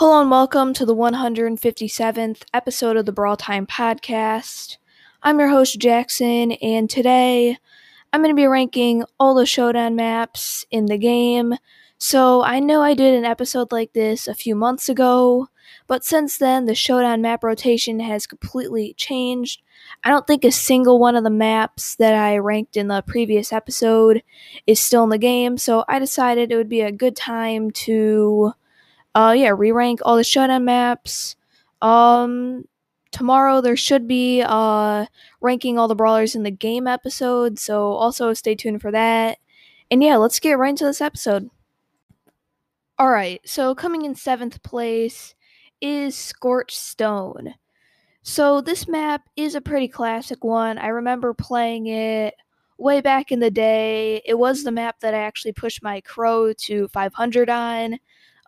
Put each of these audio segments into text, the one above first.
Hello and welcome to the 157th episode of the Brawl Time Podcast. I'm your host, Jackson, and today I'm going to be ranking all the Showdown maps in the game. So I know I did an episode like this a few months ago, but since then the Showdown map rotation has completely changed. I don't think a single one of the maps that I ranked in the previous episode is still in the game, so I decided it would be a good time to uh yeah, re-rank all the showdown maps. Um tomorrow there should be uh ranking all the brawlers in the game episode, so also stay tuned for that. And yeah, let's get right into this episode. Alright, so coming in seventh place is Scorched Stone. So this map is a pretty classic one. I remember playing it way back in the day. It was the map that I actually pushed my crow to 500 on.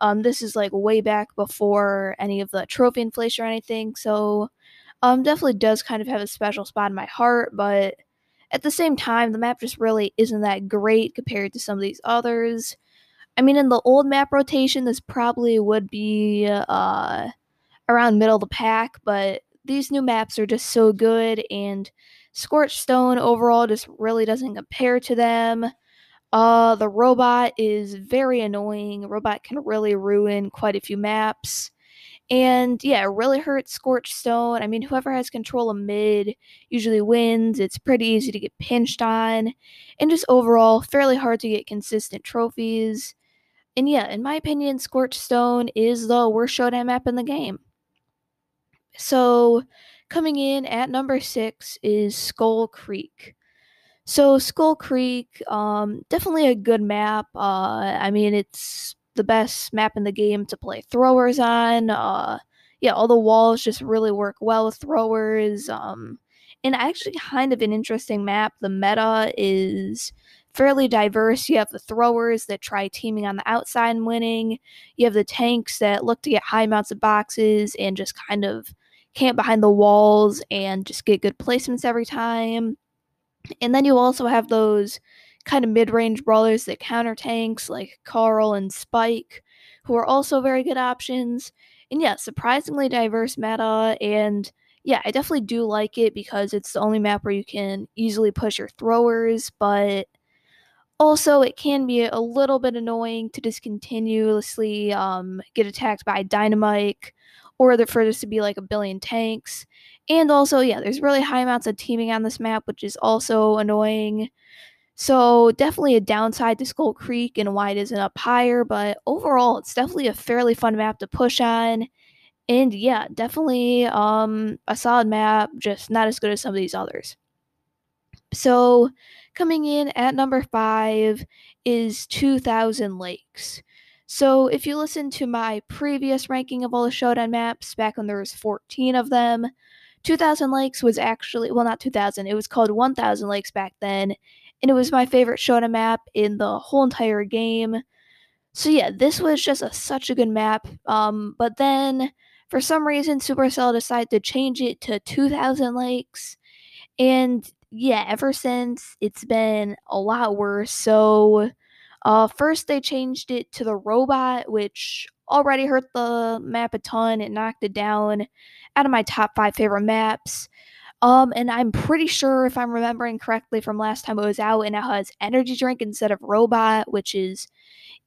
Um, this is like way back before any of the trophy inflation or anything, so um, definitely does kind of have a special spot in my heart. But at the same time, the map just really isn't that great compared to some of these others. I mean, in the old map rotation, this probably would be uh, around middle of the pack, but these new maps are just so good, and Scorched Stone overall just really doesn't compare to them. Uh, the robot is very annoying. Robot can really ruin quite a few maps. And yeah, it really hurts Scorched Stone. I mean, whoever has control of mid usually wins. It's pretty easy to get pinched on. And just overall, fairly hard to get consistent trophies. And yeah, in my opinion, Scorched Stone is the worst showdown map in the game. So, coming in at number six is Skull Creek. So Skull Creek, um, definitely a good map. Uh, I mean, it's the best map in the game to play throwers on. Uh, yeah, all the walls just really work well with throwers. Um, and actually, kind of an interesting map. The meta is fairly diverse. You have the throwers that try teaming on the outside and winning. You have the tanks that look to get high amounts of boxes and just kind of camp behind the walls and just get good placements every time. And then you also have those kind of mid range brawlers that counter tanks like Carl and Spike, who are also very good options. And yeah, surprisingly diverse meta. And yeah, I definitely do like it because it's the only map where you can easily push your throwers, but also it can be a little bit annoying to just continuously um, get attacked by dynamite or for this to be like a billion tanks. And also, yeah, there's really high amounts of teaming on this map, which is also annoying. So definitely a downside to Skull Creek and why it isn't up higher, but overall it's definitely a fairly fun map to push on. And yeah, definitely um a solid map, just not as good as some of these others. So coming in at number five is 2000 Lakes. So if you listen to my previous ranking of all the Showdown maps back when there was 14 of them, 2000 Lakes was actually, well, not 2000, it was called 1000 Lakes back then, and it was my favorite Showdown map in the whole entire game. So yeah, this was just a, such a good map. Um, but then for some reason, Supercell decided to change it to 2000 Lakes, and yeah, ever since it's been a lot worse. So uh, first they changed it to the robot, which already hurt the map a ton. It knocked it down out of my top five favorite maps. Um, and I'm pretty sure if I'm remembering correctly from last time it was out, it now has energy drink instead of robot, which is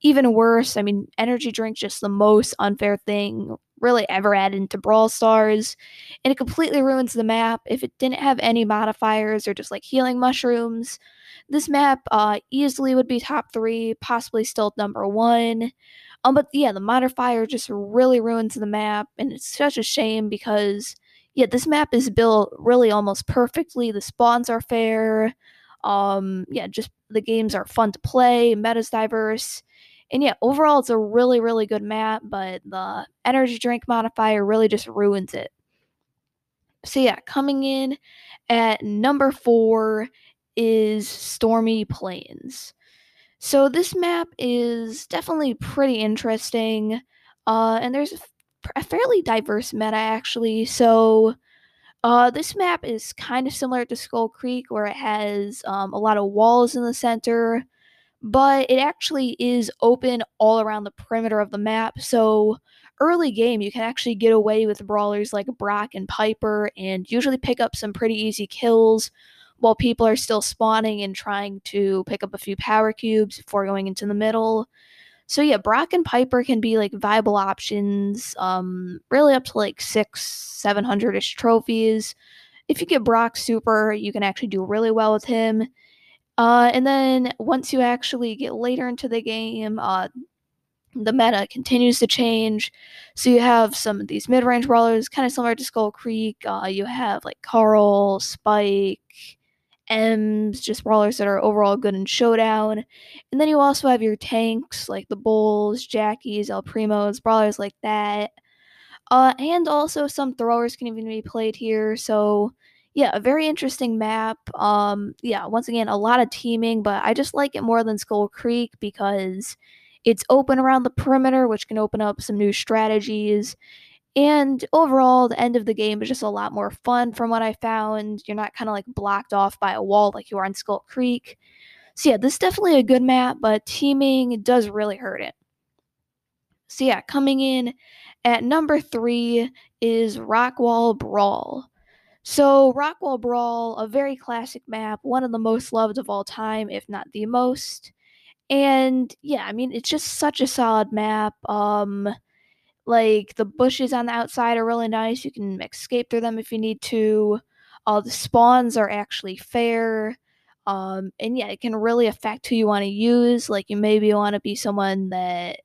even worse. I mean, energy drink just the most unfair thing really ever added into Brawl Stars, and it completely ruins the map. If it didn't have any modifiers or just like healing mushrooms, this map uh, easily would be top three, possibly still number one. Um, but yeah, the modifier just really ruins the map, and it's such a shame because yeah, this map is built really almost perfectly. The spawns are fair. Um, yeah, just the games are fun to play. Meta's diverse. And yeah, overall, it's a really, really good map, but the energy drink modifier really just ruins it. So yeah, coming in at number four is Stormy Plains. So this map is definitely pretty interesting, uh, and there's a fairly diverse meta actually. So uh, this map is kind of similar to Skull Creek, where it has um, a lot of walls in the center, but it actually is open all around the perimeter of the map. So early game, you can actually get away with brawlers like Brock and Piper and usually pick up some pretty easy kills while people are still spawning and trying to pick up a few power cubes before going into the middle. So yeah, Brock and Piper can be like viable options, um, really up to like six, seven hundred ish trophies. If you get Brock super, you can actually do really well with him. Uh, and then once you actually get later into the game, uh, the meta continues to change. So you have some of these mid-range brawlers, kind of similar to Skull Creek. Uh, you have like Carl, Spike, Emz, just brawlers that are overall good in Showdown. And then you also have your tanks like the Bulls, Jackies, El Primos, brawlers like that. Uh, and also some throwers can even be played here. So yeah, a very interesting map. Um, yeah, once again, a lot of teaming, but I just like it more than Skull Creek because it's open around the perimeter, which can open up some new strategies. And overall, the end of the game is just a lot more fun from what I found. You're not kind of like blocked off by a wall like you are in Skull Creek. So, yeah, this is definitely a good map, but teaming does really hurt it. So, yeah, coming in at number three is Rockwall Brawl. So, Rockwall Brawl, a very classic map, one of the most loved of all time, if not the most. And yeah, I mean, it's just such a solid map. Um, like the bushes on the outside are really nice. You can escape through them if you need to. All the spawns are actually fair. Um, and yeah, it can really affect who you want to use. Like you maybe want to be someone that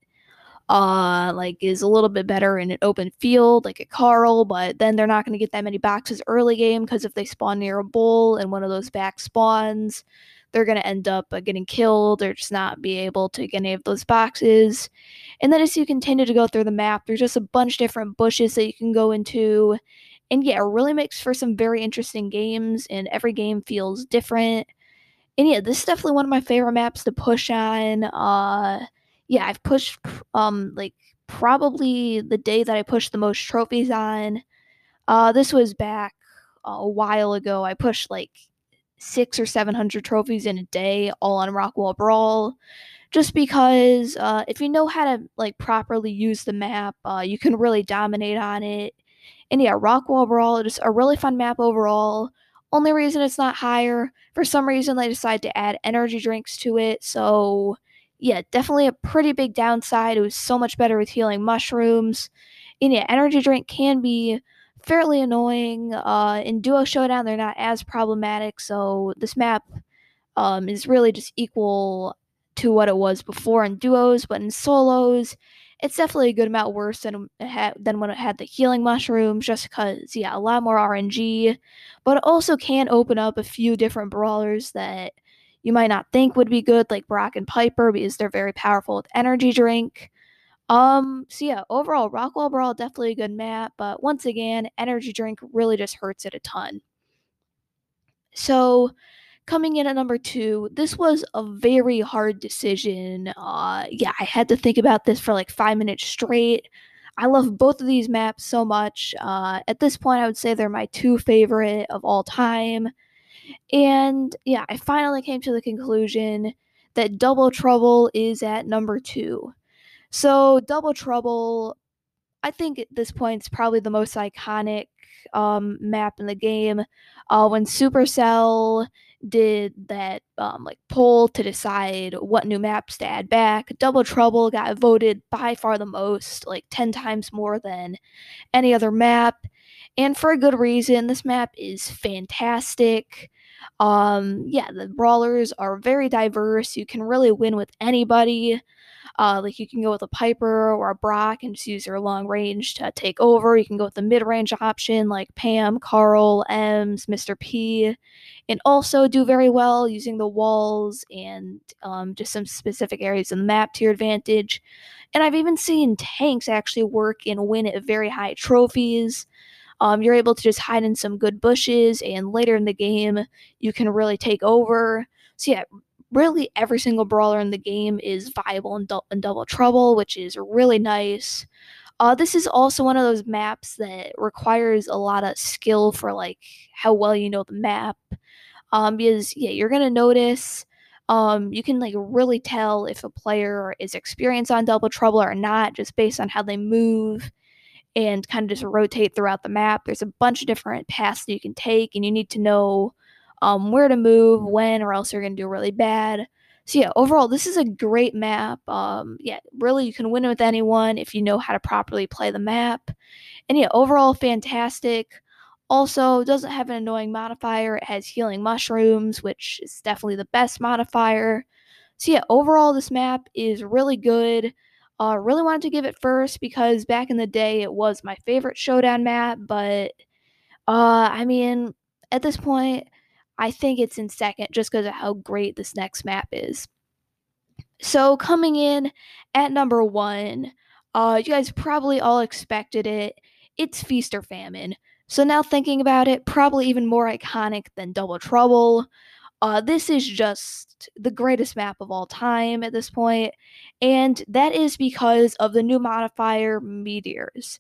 uh like is a little bit better in an open field like a Carl, but then they're not going to get that many boxes early game because if they spawn near a bull and one of those back spawns, they're going to end up uh, getting killed or just not be able to get any of those boxes. And then as you continue to go through the map, there's just a bunch of different bushes that you can go into. And yeah, it really makes for some very interesting games, and every game feels different. And yeah, this is definitely one of my favorite maps to push on. Uh, yeah, I've pushed um like probably the day that I pushed the most trophies on. Uh, this was back a while ago. I pushed like six or seven hundred trophies in a day, all on Rockwall Brawl. Just because uh, if you know how to like properly use the map, uh, you can really dominate on it. And yeah, Rockwall Brawl is a really fun map overall. Only reason it's not higher, for some reason they decided to add energy drinks to it, so yeah, definitely a pretty big downside. It was so much better with healing mushrooms. And yeah, energy drink can be fairly annoying. Uh, in Duo Showdown, they're not as problematic, so this map um, is really just equal to what it was before in duos, but in solos, it's definitely a good amount worse than had, than when it had the healing mushrooms, just because yeah, a lot more RNG, but it also can open up a few different brawlers that you might not think would be good, like Brock and Piper, because they're very powerful with energy drink. Um, so yeah, overall, Rockwall Brawl definitely a good map, but once again, energy drink really just hurts it a ton. So, coming in at number two, this was a very hard decision. Uh, yeah, I had to think about this for like five minutes straight. I love both of these maps so much. Uh, at this point, I would say they're my two favorite of all time. And yeah, I finally came to the conclusion that Double Trouble is at number two. So, Double Trouble, I think at this point, is probably the most iconic um, map in the game. Uh, when Supercell did that um, like poll to decide what new maps to add back, Double Trouble got voted by far the most, like 10 times more than any other map. And for a good reason, this map is fantastic. Um, yeah, the brawlers are very diverse. You can really win with anybody. Uh, like you can go with a Piper or a Brock and just use your long range to take over. You can go with the mid range option like Pam, Carl, Emz, Mr. P, and also do very well using the walls and um, just some specific areas of the map to your advantage. And I've even seen tanks actually work and win at very high trophies. Um, you're able to just hide in some good bushes, and later in the game, you can really take over. So, yeah, really every single brawler in the game is viable in, du- in Double Trouble, which is really nice. Uh, this is also one of those maps that requires a lot of skill for like how well you know the map. Um, because yeah, you're gonna notice Um, you can like really tell if a player is experienced on double trouble or not just based on how they move and kind of just rotate throughout the map. There's a bunch of different paths that you can take, and you need to know um, where to move, when, or else you're going to do really bad. So yeah, overall, this is a great map. Um, yeah, really, you can win with anyone if you know how to properly play the map. And yeah, overall, fantastic. Also, doesn't have an annoying modifier. It has healing mushrooms, which is definitely the best modifier. So yeah, overall, this map is really good. Uh, really wanted to give it first because back in the day it was my favorite showdown map, but uh, I mean, at this point, I think it's in second just because of how great this next map is. So coming in at number one, uh, you guys probably all expected it. It's Feast or Famine. So now thinking about it, probably even more iconic than Double Trouble. Uh, this is just the greatest map of all time at this point, and that is because of the new modifier Meteors.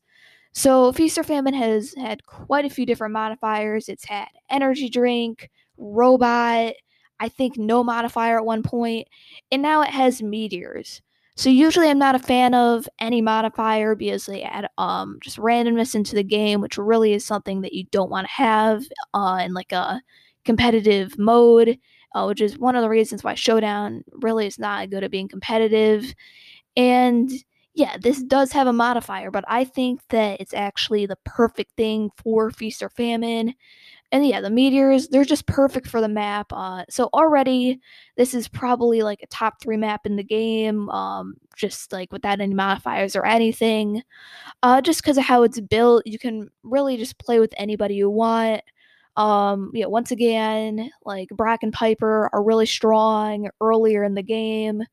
So Feast or Famine has had quite a few different modifiers. It's had energy drink, robot, I think no modifier at one point, and now it has meteors. So usually I'm not a fan of any modifier because they add um just randomness into the game, which really is something that you don't want to have uh, in like a competitive mode, uh, which is one of the reasons why Showdown really is not good at being competitive. And yeah, this does have a modifier, but I think that it's actually the perfect thing for Feast or Famine. And yeah, the meteors, they're just perfect for the map. Uh, so already, this is probably like a top three map in the game, um, just like without any modifiers or anything. Uh, just because of how it's built, you can really just play with anybody you want. Um, yeah, once again, like Brock and Piper are really strong earlier in the game,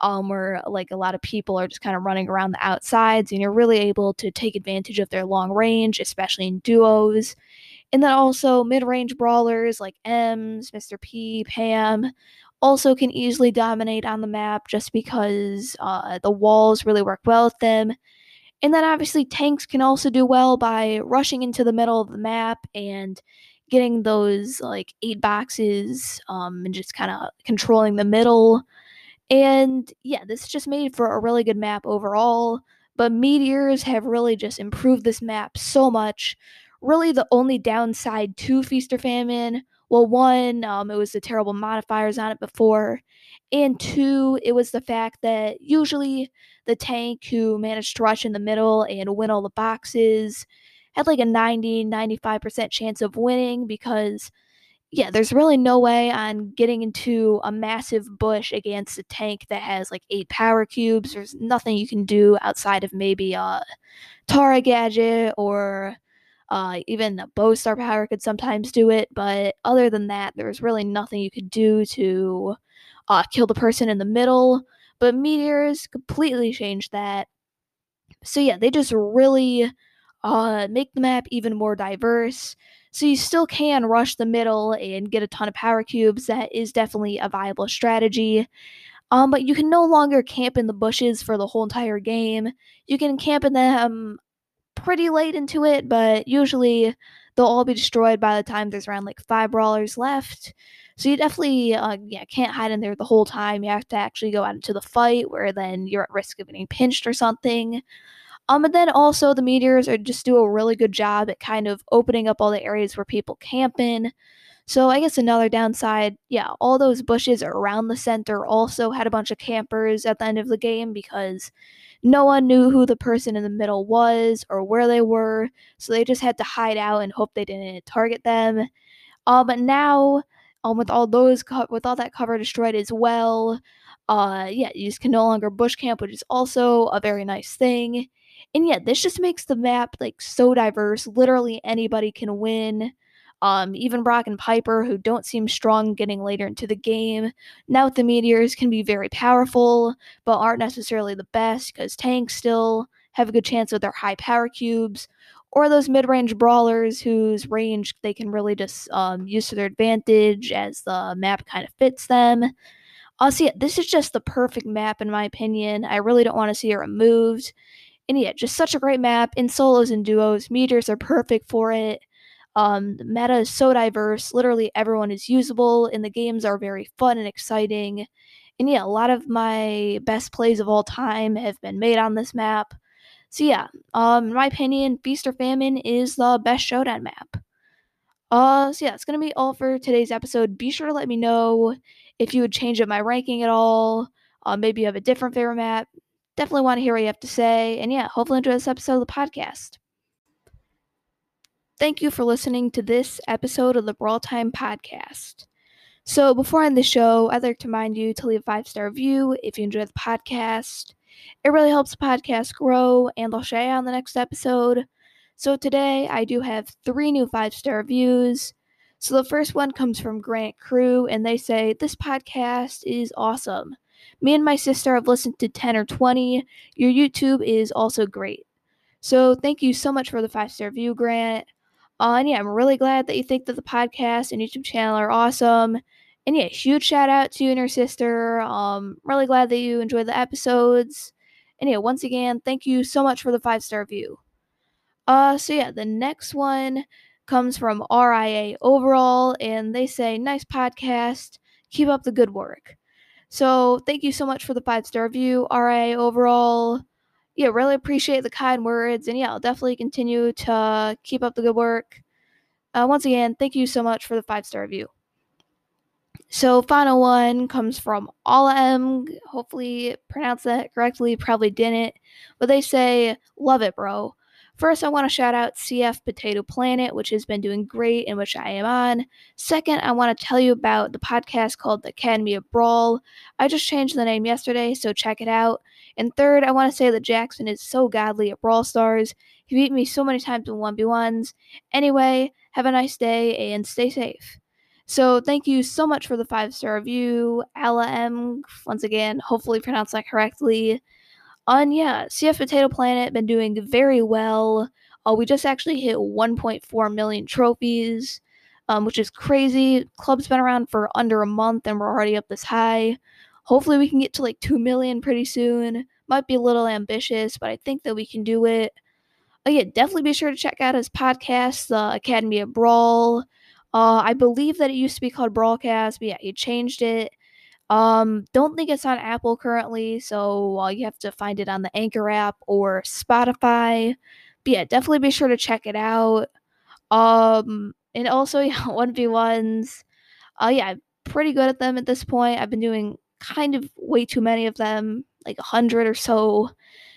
um, where like a lot of people are just kind of running around the outsides, and you're really able to take advantage of their long range, especially in duos. And then also mid range brawlers like Emz, Mr. P, Pam also can easily dominate on the map just because uh, the walls really work well with them. And then obviously tanks can also do well by rushing into the middle of the map and getting those like eight boxes um, and just kind of controlling the middle. And yeah, this just made for a really good map overall. But meteors have really just improved this map so much. Really, the only downside to Feast or Famine, well, one, um, it was the terrible modifiers on it before, and two, it was the fact that usually the tank who managed to rush in the middle and win all the boxes had like a 90 95% chance of winning because yeah there's really no way on getting into a massive bush against a tank that has like eight power cubes. There's nothing you can do outside of maybe a tara gadget or uh, even a Bo star power could sometimes do it but other than that there's really nothing you could do to uh, kill the person in the middle. But meteors completely changed that. So yeah they just really uh, make the map even more diverse. So you still can rush the middle and get a ton of power cubes. That is definitely a viable strategy. Um, but you can no longer camp in the bushes for the whole entire game. You can camp in them pretty late into it, but usually they'll all be destroyed by the time there's around like five brawlers left. So you definitely uh, yeah can't hide in there the whole time. You have to actually go out into the fight, where then you're at risk of getting pinched or something. Um, and then also the meteors are just do a really good job at kind of opening up all the areas where people camp in. So I guess another downside, yeah, all those bushes around the center also had a bunch of campers at the end of the game because no one knew who the person in the middle was or where they were, so they just had to hide out and hope they didn't target them. Uh, but now, um, with all those co- with all that cover destroyed as well, uh, yeah, you just can no longer bush camp, which is also a very nice thing. And yeah, this just makes the map like so diverse. Literally anybody can win. Um, even Brock and Piper, who don't seem strong getting later into the game. Now the meteors can be very powerful, but aren't necessarily the best because tanks still have a good chance with their high power cubes, or those mid-range brawlers whose range they can really just um, use to their advantage as the map kind of fits them. Uh, so yeah, this is just the perfect map in my opinion. I really don't want to see it removed. And yeah, just such a great map in solos and duos. Meteors are perfect for it. Um, the meta is so diverse. Literally everyone is usable, and the games are very fun and exciting. And yeah, a lot of my best plays of all time have been made on this map. So yeah, um, in my opinion, Feast or Famine is the best Showdown map. Uh, so yeah, it's gonna be all for today's episode. Be sure to let me know if you would change up my ranking at all. Uh, maybe you have a different favorite map. Definitely want to hear what you have to say. And yeah, hopefully enjoy this episode of the podcast. Thank you for listening to this episode of the Brawl Time Podcast. So, before I end the show, I'd like to remind you to leave a five star review if you enjoy the podcast. It really helps the podcast grow, and I'll you on the next episode. So, today I do have three new five star reviews. So, the first one comes from Grant Crew, and they say, This podcast is awesome. Me and my sister have listened to 10 or 20. Your YouTube is also great. So, thank you so much for the five star review, Grant. Uh, and yeah, I'm really glad that you think that the podcast and YouTube channel are awesome. And yeah, huge shout out to you and your sister. Um, really glad that you enjoyed the episodes. And yeah, once again, thank you so much for the five star review. Uh, so yeah, the next one comes from RIA Overall, and they say, nice podcast. Keep up the good work. So thank you so much for the five star review, RIA Overall yeah, really appreciate the kind words. And yeah, I'll definitely continue to keep up the good work. Uh, once again, thank you so much for the five star review. So, final one comes from All M. Hopefully, pronounced that correctly. Probably didn't. But they say, Love it, bro. First, I want to shout out CF Potato Planet, which has been doing great and which I am on. Second, I want to tell you about the podcast called The Academy of Brawl. I just changed the name yesterday, so check it out. And third, I want to say that Jackson is so godly at Brawl Stars. He beat me so many times in 1v1s. Anyway, have a nice day and stay safe. So thank you so much for the five star review, Ala M. Once again, hopefully pronounced that correctly. On yeah, CF Potato Planet been doing very well. Uh, we just actually hit 1.4 million trophies, um, which is crazy. Club's been around for under a month and we're already up this high. Hopefully, we can get to like 2 million pretty soon. Might be a little ambitious, but I think that we can do it. Oh, yeah, definitely be sure to check out his podcast, The Academy of Brawl. Uh, I believe that it used to be called Brawlcast, but yeah, he changed it. Um, don't think it's on Apple currently, so you have to find it on the Anchor app or Spotify. But yeah, definitely be sure to check it out. Um, and also, yeah, 1v1s. Uh, yeah, I'm pretty good at them at this point. I've been doing kind of way too many of them, like a hundred or so.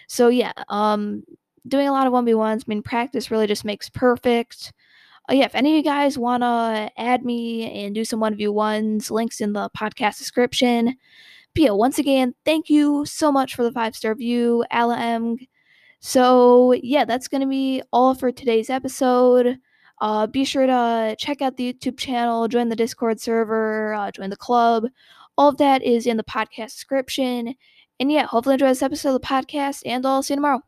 So yeah, um, doing a lot of one v ones. I mean, practice really just makes perfect. Uh, yeah, if any of you guys wanna add me and do some one v ones, links in the podcast description. But yeah, once again, thank you so much for the five star view, Ala M. So yeah, that's gonna be all for today's episode. Uh, be sure to check out the YouTube channel, join the Discord server, uh, join the club. All of that is in the podcast description. And yeah, hopefully enjoy this episode of the podcast, and I'll see you tomorrow.